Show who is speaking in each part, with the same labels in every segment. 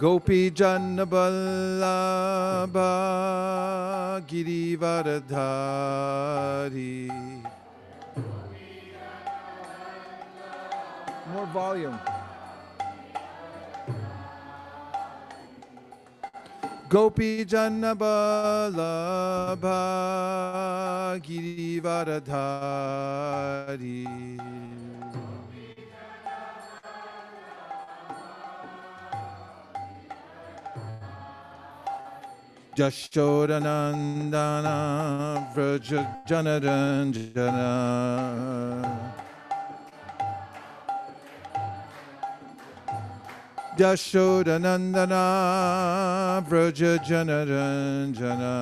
Speaker 1: Gopi Jannaballabha Girivaradhari More volume. Gopi Jannaballabha Girivaradhari Jashodanandana Vraja Janaranjana Jashodanandana Vraja Janaranjana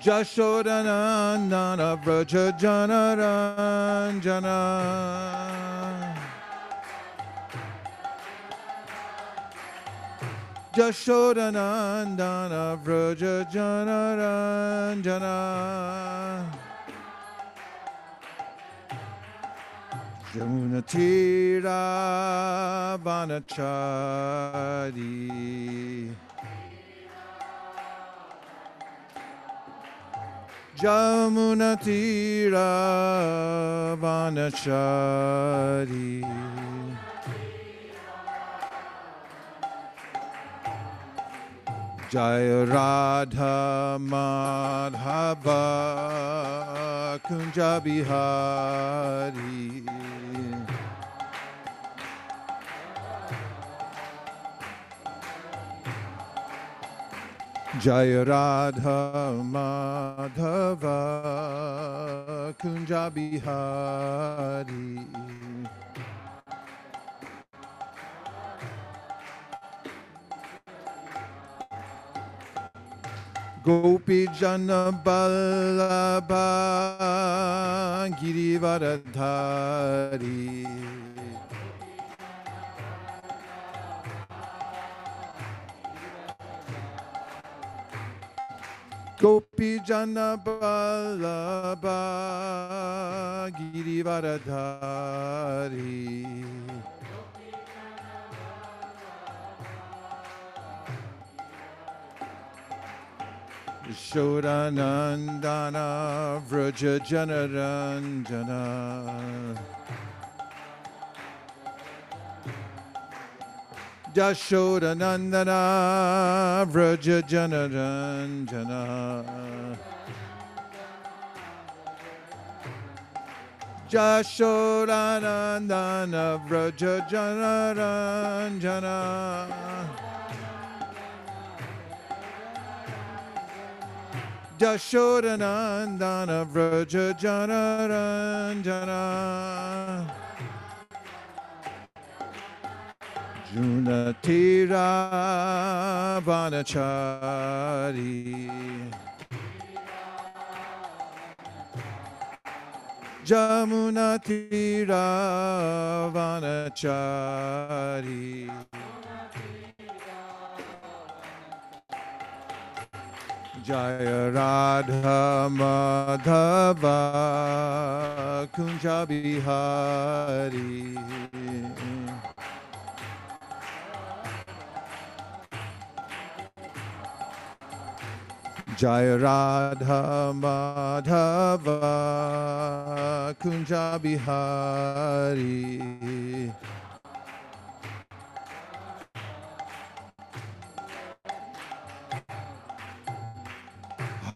Speaker 1: Jashodanandana Vraja Janaranjana Jashodanandana Vraja Janaranjana Jamunatira Vanachari Jamunatira Vanachari Jaya Radha Madhava Kunja Bihari Jaya Radha Madhava Kunja Bihari Gopi Jana Ballabha Girivaradhari Gopi Jana Ballabha Girivaradhari Shodanandana Vraja Janaranjana. Jashodanandana Vraja Janaranjana. Jashodanandana Vraja Janaranjana Jashodanandana Vraja Janaranjana Junatira Vanachari Jamunatira Vanachari Jaya Radha Madhava Kunja Bihari Jaya Radha Madhava Kunja Bihari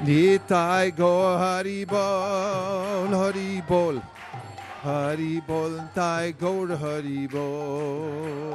Speaker 1: Nitai go Hari Bol, Hari Bol, Hari Bol, Tai go Hari Bol.